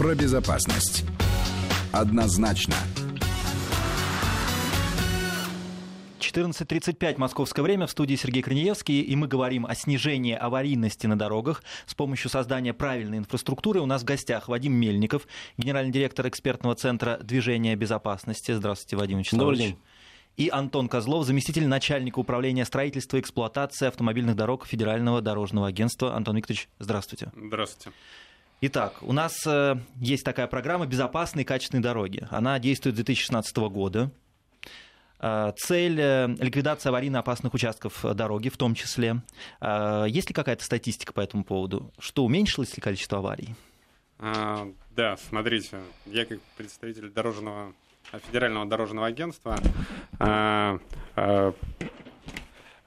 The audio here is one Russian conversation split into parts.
про безопасность. Однозначно. 14.35 московское время в студии Сергей Корнеевский, и мы говорим о снижении аварийности на дорогах с помощью создания правильной инфраструктуры. У нас в гостях Вадим Мельников, генеральный директор экспертного центра движения безопасности. Здравствуйте, Вадим Вячеславович. Добрый день. И Антон Козлов, заместитель начальника управления строительства и эксплуатации автомобильных дорог Федерального дорожного агентства. Антон Викторович, здравствуйте. Здравствуйте. Итак, у нас э, есть такая программа «Безопасные качественные дороги». Она действует с 2016 года. Э, цель э, – ликвидация аварийно опасных участков дороги в том числе. Есть ли какая-то статистика по этому поводу? Что, уменьшилось ли количество аварий? А, да, смотрите, я как представитель дорожного, федерального дорожного агентства а, а,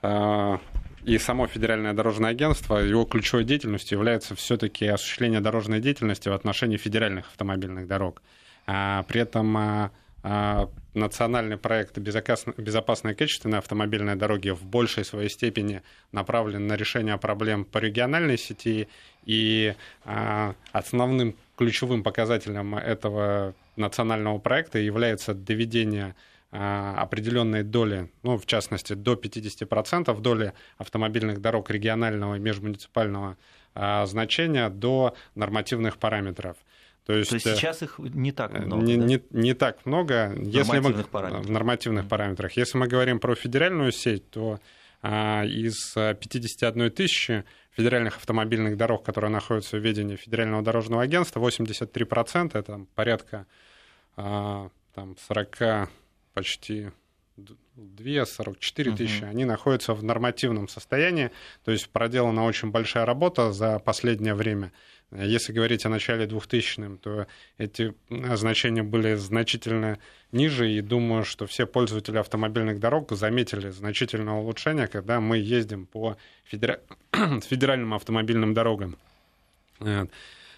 а, и само федеральное дорожное агентство, его ключевой деятельностью является все-таки осуществление дорожной деятельности в отношении федеральных автомобильных дорог. А, при этом а, а, национальный проект «Безопасные качественные автомобильные дороги» в большей своей степени направлен на решение проблем по региональной сети, и а, основным ключевым показателем этого национального проекта является доведение а, определенной доли, ну, в частности, до 50% доли автомобильных дорог регионального и межмуниципального значения до нормативных параметров – то есть, То есть э, сейчас их не так много? Не, да? не, не так много. В если нормативных мы, параметрах. В нормативных параметрах. Если мы говорим про федеральную сеть, то а, из 51 тысячи федеральных автомобильных дорог, которые находятся в ведении Федерального дорожного агентства, 83% это порядка а, там, 40 почти 2-44 тысячи, uh-huh. они находятся в нормативном состоянии, то есть проделана очень большая работа за последнее время. Если говорить о начале 2000-м, то эти значения были значительно ниже, и думаю, что все пользователи автомобильных дорог заметили значительное улучшение, когда мы ездим по федера... федеральным автомобильным дорогам.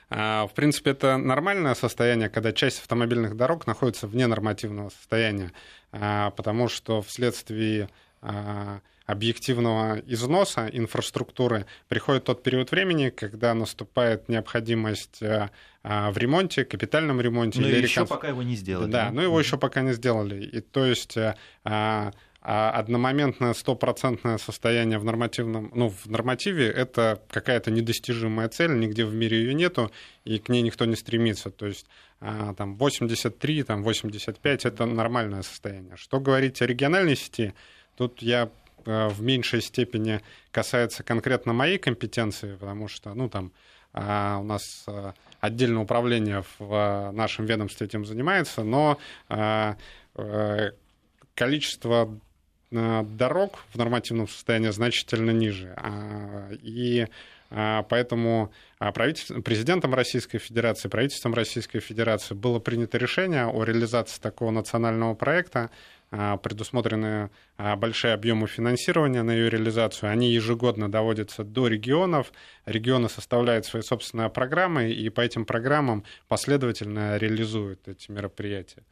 А, в принципе, это нормальное состояние, когда часть автомобильных дорог находится вне нормативного состояния, а, потому что вследствие а, объективного износа инфраструктуры приходит тот период времени, когда наступает необходимость в ремонте, капитальном ремонте. Но или еще реконструк... пока его не сделали. Да, да? но его еще пока не сделали. И то есть а, а одномоментное стопроцентное состояние в нормативном, ну, в нормативе это какая-то недостижимая цель, нигде в мире ее нету, и к ней никто не стремится. То есть там 83, там 85 это нормальное состояние. Что говорить о региональной сети, тут я Э, в меньшей степени касается конкретно моей компетенции, потому что, ну, там, а, у нас отдельное управление в нашем ведомстве этим занимается, но количество дорог в нормативном состоянии значительно ниже. А, и Поэтому президентом Российской Федерации, правительством Российской Федерации было принято решение о реализации такого национального проекта, а, предусмотрены а, большие объемы финансирования на ее реализацию. Они ежегодно доводятся до регионов. Регионы составляют свои собственные программы, и по этим программам последовательно реализуют эти мероприятия.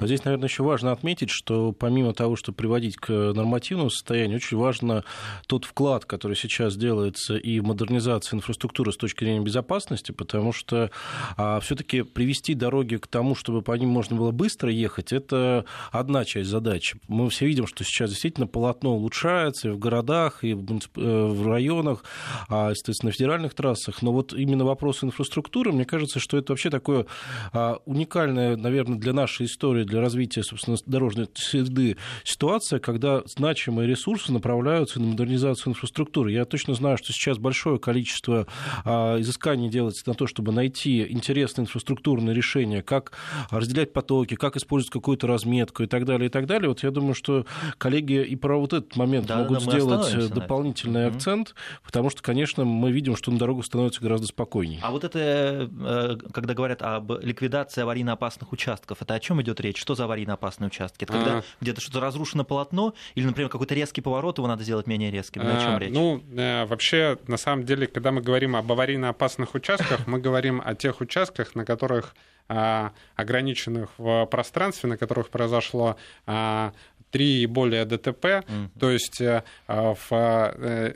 Но здесь, наверное, еще важно отметить, что помимо того, что приводить к нормативному состоянию, очень важно тот вклад, который сейчас делается и в модернизацию инфраструктуры с точки зрения безопасности, потому что а, все-таки привести дороги к тому, чтобы по ним можно было быстро ехать, это одна часть задачи. Мы все видим, что сейчас действительно полотно улучшается и в городах, и в э, районах, а, естественно, федеральных трассах. Но вот именно вопрос инфраструктуры, мне кажется, что это вообще такое а, уникальное, наверное, для нашей истории история для развития, собственно, дорожной среды ситуация, когда значимые ресурсы направляются на модернизацию инфраструктуры. Я точно знаю, что сейчас большое количество а, изысканий делается на то, чтобы найти интересные инфраструктурные решения, как разделять потоки, как использовать какую-то разметку и так далее, и так далее. Вот я думаю, что коллеги и про вот этот момент да, могут да, сделать дополнительный на акцент, потому что, конечно, мы видим, что на дорогу становится гораздо спокойнее. А вот это, э, когда говорят об ликвидации аварийно опасных участков, это о чем идет? Идет речь? Что за аварийно опасные участки? Это когда а... где-то что-то разрушено полотно, или, например, какой-то резкий поворот, его надо сделать менее резким? А, о чем речь? Ну, э, вообще, на самом деле, когда мы говорим об аварийно опасных участках, мы говорим о тех участках, на которых а, ограниченных в пространстве, на которых произошло а, три и более ДТП, mm-hmm. то есть э, в, э,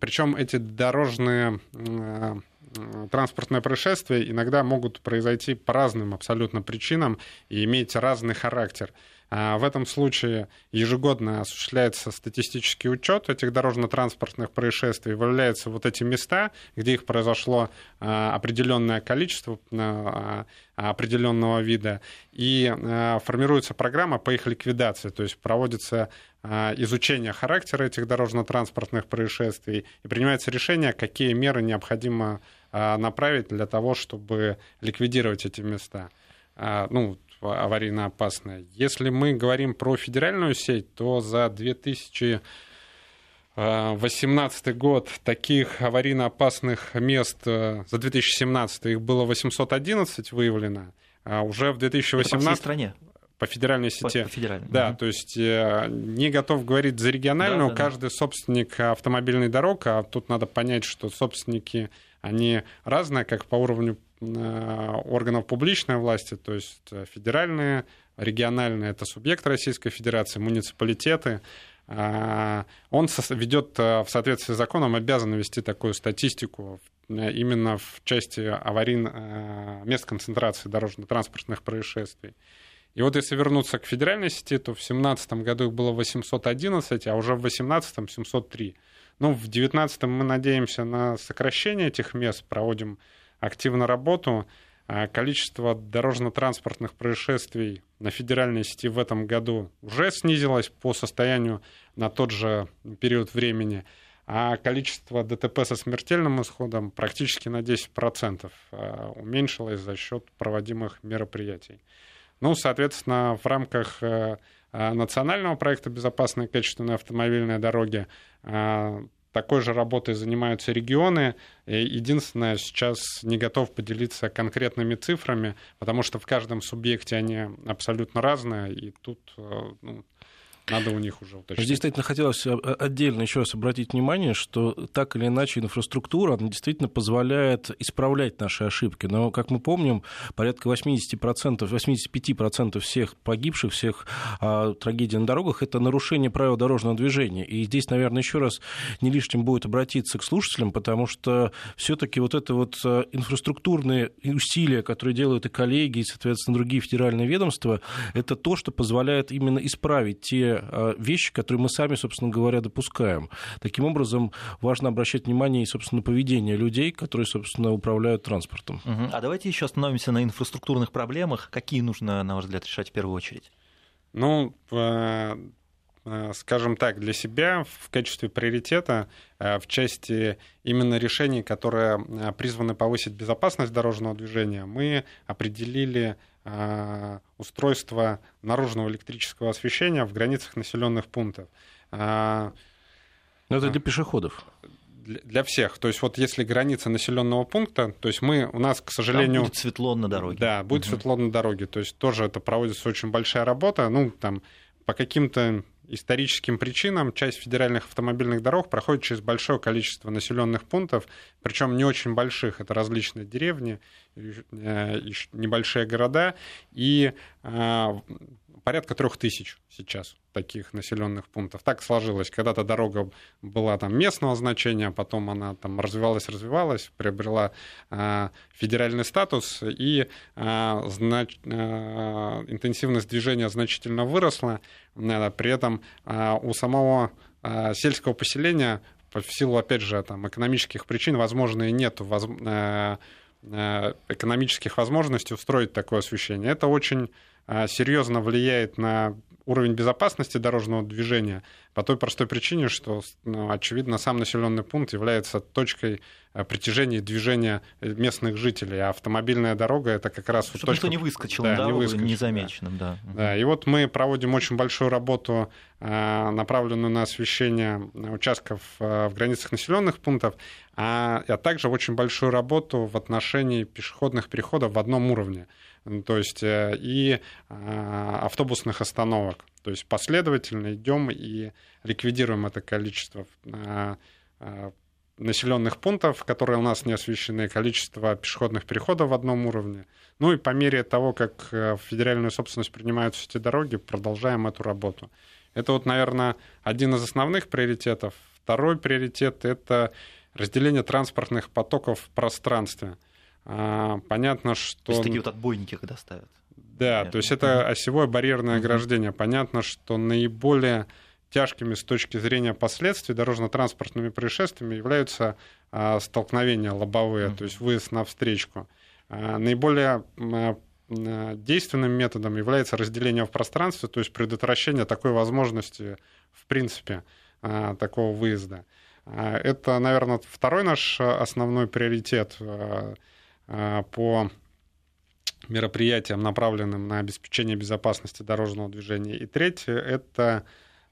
причем эти дорожные транспортное происшествие иногда могут произойти по разным абсолютно причинам и иметь разный характер. А в этом случае ежегодно осуществляется статистический учет этих дорожно-транспортных происшествий, выявляются вот эти места, где их произошло а, определенное количество а, определенного вида, и формируется программа по их ликвидации, то есть проводится изучение характера этих дорожно-транспортных происшествий и принимается решение, какие меры необходимо направить для того, чтобы ликвидировать эти места. Ну, аварийно опасная. Если мы говорим про федеральную сеть, то за 2018 год таких аварийно опасных мест э, за 2017 их было 811 выявлено, а уже в 2018... Это по всей стране? По федеральной сети. По, федеральной. Да, угу. то есть э, не готов говорить за региональную. Да, да, Каждый да. собственник автомобильной дорог, а тут надо понять, что собственники, они разные, как по уровню Э, органов публичной власти, то есть э, федеральные, региональные, это субъект Российской Федерации, муниципалитеты, э, он ведет в соответствии с законом, обязан вести такую статистику именно в части аварийных мест концентрации дорожно-транспортных происшествий. И вот если вернуться к федеральной сети, то в 2017 году их было 811, а уже в 2018 703. Ну, в 2019 мы надеемся на сокращение этих мест, проводим активно работу. А количество дорожно-транспортных происшествий на федеральной сети в этом году уже снизилось по состоянию на тот же период времени, а количество ДТП со смертельным исходом практически на 10% а, уменьшилось за счет проводимых мероприятий. Ну, соответственно, в рамках э, национального проекта «Безопасные качественные автомобильные дороги» а, такой же работой занимаются регионы. Единственное, сейчас не готов поделиться конкретными цифрами, потому что в каждом субъекте они абсолютно разные, и тут э, ну, надо у них уже уточнить. Действительно, хотелось э, отдельно еще раз обратить внимание, что так или иначе инфраструктура она действительно позволяет исправлять наши ошибки. Но, как мы помним, порядка 80%, 85% всех погибших, всех а, трагедий на дорогах – это нарушение правил дорожного движения. И здесь, наверное, еще раз не лишним будет обратиться к слушателям, потому что все-таки вот это вот э, инфраструктурные усилия, которые делают и коллеги, и, соответственно, другие федеральные ведомства, это то, что позволяет именно исправить те Э, вещи, которые мы сами, собственно говоря, допускаем. Таким образом, важно обращать внимание и, собственно, поведение людей, которые, собственно, управляют транспортом. Угу. А давайте еще остановимся на инфраструктурных проблемах. Какие нужно, на ваш взгляд, решать в первую очередь? Ну, э, э, скажем так, для себя в качестве приоритета в части именно решений, которые призваны повысить безопасность дорожного движения, мы определили а, устройства наружного электрического освещения в границах населенных пунктов. А, Но это для пешеходов для всех. То есть вот если граница населенного пункта, то есть мы у нас, к сожалению... Там будет светло на дороге. Да, будет угу. светло на дороге. То есть тоже это проводится очень большая работа. Ну, там по каким-то историческим причинам. Часть федеральных автомобильных дорог проходит через большое количество населенных пунктов, причем не очень больших, это различные деревни, э, небольшие города, и э, порядка трех тысяч сейчас таких населенных пунктов. Так сложилось. Когда-то дорога была там местного значения, потом она там развивалась, развивалась, приобрела э, федеральный статус, и э, знач... э, интенсивность движения значительно выросла. Э, при этом э, у самого э, сельского поселения в силу, опять же, там, экономических причин, возможно, и нет воз... э, экономических возможностей устроить такое освещение. Это очень серьезно влияет на уровень безопасности дорожного движения по той простой причине, что, ну, очевидно, сам населенный пункт является точкой а, притяжения движения местных жителей, а автомобильная дорога это как раз Чтобы точка... не выскочил да, дорогу не выскочил, незамеченным. Да. Да. да. И вот мы проводим очень большую работу, а, направленную на освещение участков в границах населенных пунктов, а, а также очень большую работу в отношении пешеходных переходов в одном уровне то есть э, и а, автобусных остановок. То есть последовательно идем и ликвидируем это количество а, а, населенных пунктов, которые у нас не освещены, количество пешеходных переходов в одном уровне. Ну и по мере того, как э, в федеральную собственность принимаются эти дороги, продолжаем эту работу. Это вот, наверное, один из основных приоритетов. Второй приоритет – это разделение транспортных потоков в пространстве. А, понятно, что... То есть такие вот отбойники, когда ставят. Да, Понятно. то есть это осевое барьерное ограждение. Понятно, что наиболее тяжкими с точки зрения последствий дорожно-транспортными происшествиями являются а, столкновения лобовые, то есть выезд на встречку. А, наиболее действенным методом является разделение в пространстве, то есть предотвращение такой возможности, в принципе, такого выезда. Это, наверное, второй наш основной приоритет по мероприятиям, направленным на обеспечение безопасности дорожного движения. И третье – это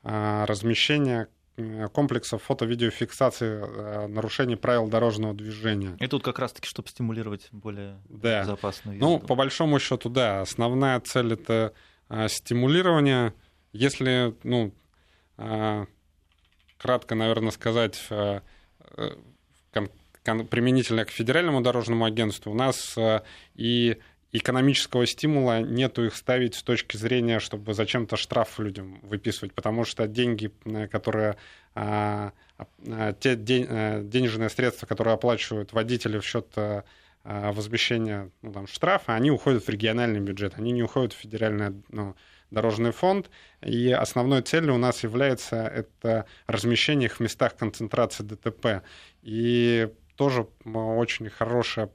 а, размещение э, комплексов фото-видеофиксации э, нарушений правил дорожного движения. И тут как раз-таки, чтобы стимулировать более да. безопасную езду. Ну, по большому счету, да. Основная цель — это стимулирование. Если, ну, кратко, наверное, сказать, э, применительно к федеральному дорожному агентству, у нас и экономического стимула нету их ставить с точки зрения, чтобы зачем-то штраф людям выписывать, потому что деньги, э, которые а, а, те э, денежные средства, которые оплачивают водители в счет э, возмещения ну, там, штрафа, они уходят в региональный бюджет, они не уходят в федеральный ну, дорожный фонд. И основной целью у нас является это размещение их в местах концентрации ДТП. И тоже очень хорошая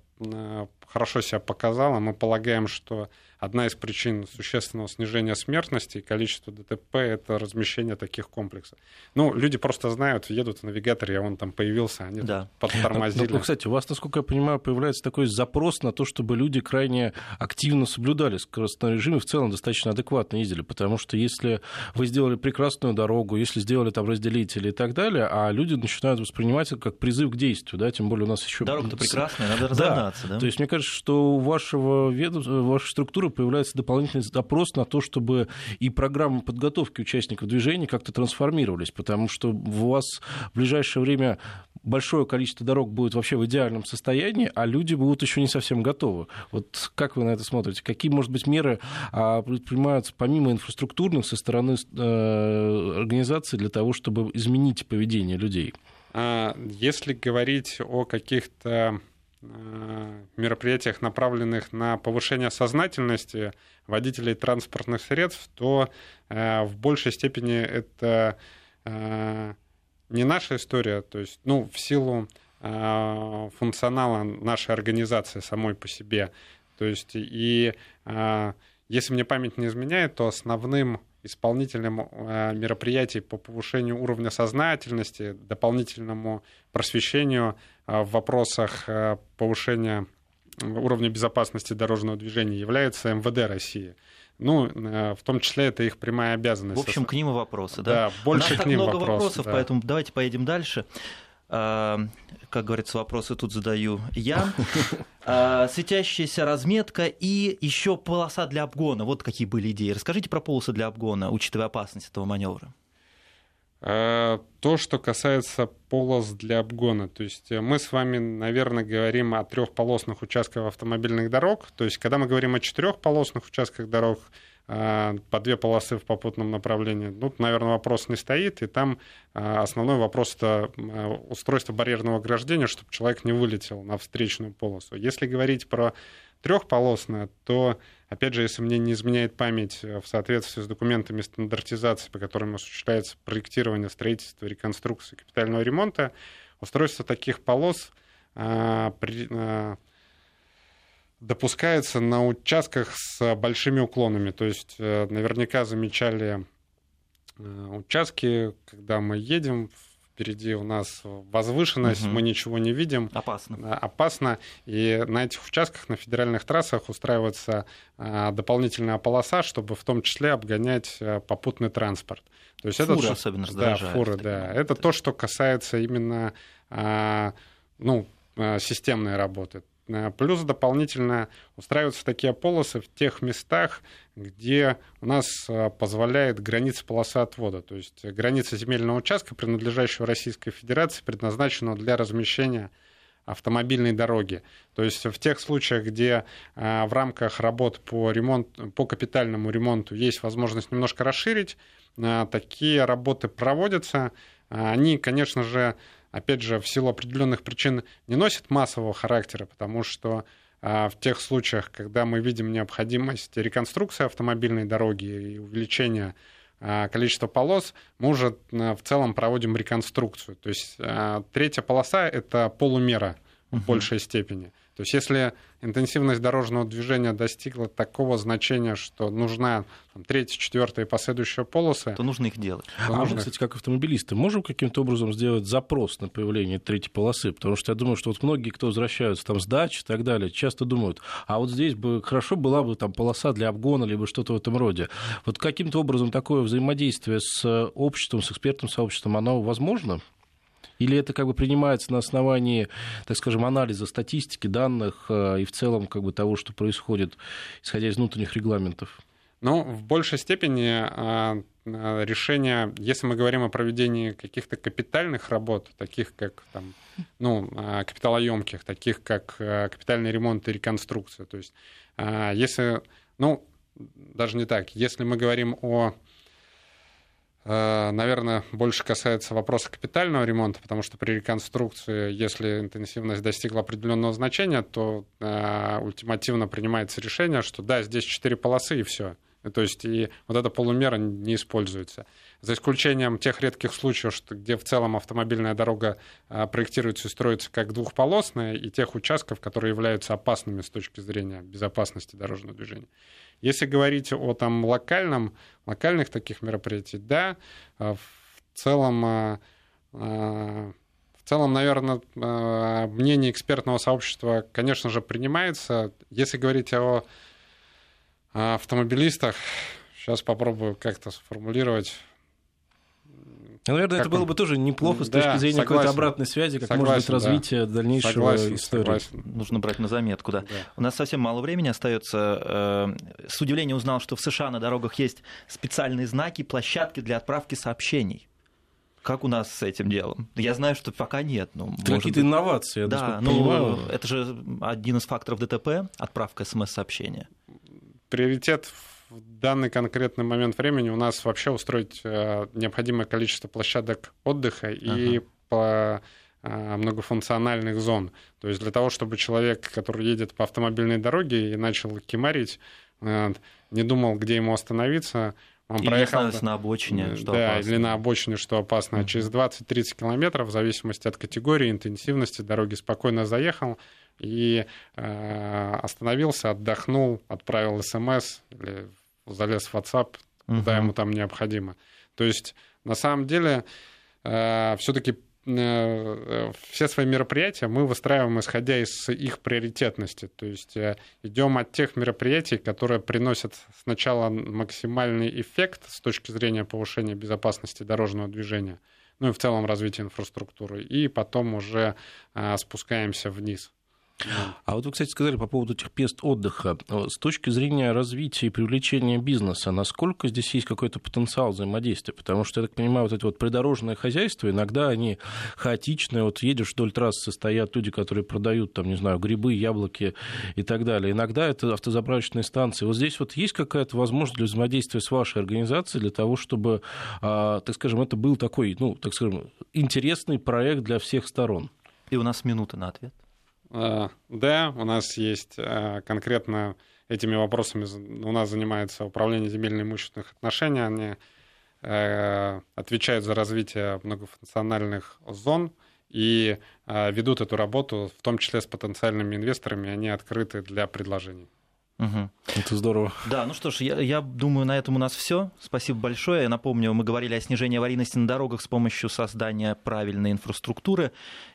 хорошо себя показала. Мы полагаем, что одна из причин существенного снижения смертности и количества ДТП – это размещение таких комплексов. Ну, люди просто знают, едут в навигаторе, а он там появился, они да. подтормозили. Ну, кстати, у вас, насколько я понимаю, появляется такой запрос на то, чтобы люди крайне активно соблюдали скоростной режим и в целом достаточно адекватно ездили, потому что если вы сделали прекрасную дорогу, если сделали там разделители и так далее, а люди начинают воспринимать это как призыв к действию, да, тем более у нас еще... Дорога-то прекрасная, надо разогнаться, да? да? То есть, мне кажется, что у вашего ведомства, вашей структуры появляется дополнительный запрос на то, чтобы и программы подготовки участников движения как-то трансформировались, потому что у вас в ближайшее время большое количество дорог будет вообще в идеальном состоянии, а люди будут еще не совсем готовы. Вот как вы на это смотрите? Какие, может быть, меры а, предпринимаются помимо инфраструктурных со стороны э, организации для того, чтобы изменить поведение людей? А, если говорить о каких-то мероприятиях, направленных на повышение сознательности водителей транспортных средств, то э, в большей степени это э, не наша история, то есть, ну, в силу функционала нашей организации самой по себе. То есть, и если мне память не изменяет, то основным исполнителем э, мероприятий по повышению уровня сознательности, дополнительному просвещению э, в вопросах э, повышения уровня безопасности дорожного движения является МВД России. Ну, в том числе это их прямая обязанность. В общем, к ним и вопросы, да? Да, больше У нас к ним много вопросов, вопросов, да. поэтому давайте поедем дальше. А, как говорится, вопросы тут задаю я. А, светящаяся разметка и еще полоса для обгона. Вот какие были идеи. Расскажите про полосы для обгона, учитывая опасность этого маневра. А, то, что касается полос для обгона, то есть э, мы с вами, наверное, говорим о трехполосных участках автомобильных дорог. То есть, когда мы говорим о четырехполосных участках дорог, по две полосы в попутном направлении, ну, наверное, вопрос не стоит. И там а, основной вопрос — это а, устройство барьерного ограждения, чтобы человек не вылетел на встречную полосу. Если говорить про трехполосное, то, опять же, если мне не изменяет память в соответствии с документами стандартизации, по которым осуществляется проектирование, строительство, реконструкция, капитального ремонта, устройство таких полос при, допускается на участках с большими уклонами. То есть э, наверняка замечали э, участки, когда мы едем, впереди у нас возвышенность, угу. мы ничего не видим. Опасно. Э, опасно. И на этих участках, на федеральных трассах устраивается дополнительная полоса, чтобы в том числе обгонять попутный транспорт. То есть фуры это, особенно Да, фуры, да. Это то, что касается именно ну, системной работы. Э, плюс дополнительно устраиваются такие полосы в тех местах, где у нас э, позволяет граница полосы отвода. То есть граница земельного участка, принадлежащего Российской Федерации, предназначена для размещения автомобильной дороги. То есть в тех случаях, где э, в рамках работ по, ремонт, по капитальному ремонту есть возможность немножко расширить, такие работы проводятся. Они, конечно же, опять же, в силу определенных причин не носит массового характера, потому что в тех случаях, когда мы видим необходимость реконструкции автомобильной дороги и увеличения количества полос, мы уже в целом проводим реконструкцию. То есть третья полоса — это полумера в большей степени. То есть если интенсивность дорожного движения достигла такого значения, что нужна там, третья, четвертая и последующая полосы, то нужно их делать. А мы, кстати, как автомобилисты, можем каким-то образом сделать запрос на появление третьей полосы? Потому что я думаю, что вот многие, кто возвращаются там с дач и так далее, часто думают, а вот здесь бы хорошо была бы там полоса для обгона, либо что-то в этом роде. Вот каким-то образом такое взаимодействие с обществом, с экспертным сообществом, оно возможно? Или это как бы принимается на основании, так скажем, анализа статистики, данных э, и в целом как бы того, что происходит, исходя из внутренних регламентов? Ну, в большей степени а, а, решение, если мы говорим о проведении каких-то капитальных работ, таких как там, ну, капиталоемких, таких как капитальный ремонт и реконструкция, то есть если, ну, даже не так, если мы говорим о Э, наверное, больше касается вопроса капитального ремонта, потому что при реконструкции, если интенсивность достигла определенного значения, то э, ультимативно принимается решение, что да, здесь четыре полосы и все. То есть и вот эта полумера не используется. За исключением тех редких случаев, что, где в целом автомобильная дорога э, проектируется и строится как двухполосная, и тех участков, которые являются опасными с точки зрения безопасности дорожного движения. Если говорить о там, локальном, локальных таких мероприятиях, да, а, в целом, а, а, в целом, наверное, мнение экспертного сообщества, конечно же, принимается. Если говорить о автомобилистах, сейчас попробую как-то сформулировать. Ну, наверное, как это было бы тоже неплохо с да, точки зрения какой-то обратной связи, как согласен, может быть развитие да. дальнейшего согласен, истории. Согласен. Нужно брать на заметку, да. да. У нас совсем мало времени остается. Э, с удивлением узнал, что в США на дорогах есть специальные знаки, площадки для отправки сообщений. Как у нас с этим делом? Я знаю, что пока нет. Ну, Какие-то инновации, я да, ну, понимаю. это же один из факторов ДТП, отправка смс-сообщения. Приоритет в данный конкретный момент времени у нас вообще устроить э, необходимое количество площадок отдыха ага. и по э, многофункциональных зон. То есть для того, чтобы человек, который едет по автомобильной дороге и начал кемарить, э, не думал, где ему остановиться, он или проехал на обочине, что да, опасно. или на обочине, что опасно. Uh-huh. Через 20-30 километров, в зависимости от категории, интенсивности дороги, спокойно заехал и э, остановился, отдохнул, отправил смс или залез в WhatsApp, куда ему там необходимо. То есть, на самом деле, э, все-таки все свои мероприятия мы выстраиваем исходя из их приоритетности. То есть э, идем от тех мероприятий, которые приносят сначала максимальный эффект с точки зрения повышения безопасности дорожного движения, ну и в целом развития инфраструктуры, и потом уже спускаемся вниз. А вот вы, кстати, сказали по поводу этих мест отдыха. С точки зрения развития и привлечения бизнеса, насколько здесь есть какой-то потенциал взаимодействия? Потому что, я так понимаю, вот это вот придорожное хозяйство, иногда они хаотичные. Вот едешь вдоль трассы, стоят люди, которые продают, там, не знаю, грибы, яблоки и так далее. Иногда это автозаправочные станции. Вот здесь вот есть какая-то возможность для взаимодействия с вашей организацией для того, чтобы, а, так скажем, это был такой, ну, так скажем, интересный проект для всех сторон? И у нас минута на ответ. А, да, у нас есть а, конкретно этими вопросами у нас занимается управление земельно-имущественных отношений. Они э, отвечают за развитие многофункциональных зон и ведут эту работу, в том числе с потенциальными инвесторами. Они открыты для предложений. Угу. Это здорово. Да, ну что ж, я, я думаю, на этом у нас все. Спасибо большое. Я напомню, мы говорили о снижении аварийности на дорогах с помощью создания правильной инфраструктуры.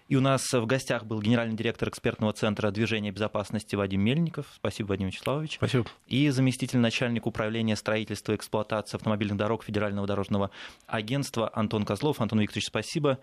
И у нас в гостях был генеральный директор экспертного центра движения безопасности Вадим Мельников. Спасибо, Вадим Вячеславович. Спасибо. И заместитель начальника управления строительства и эксплуатации автомобильных дорог Федерального дорожного агентства Антон Козлов. Антон Викторович, спасибо.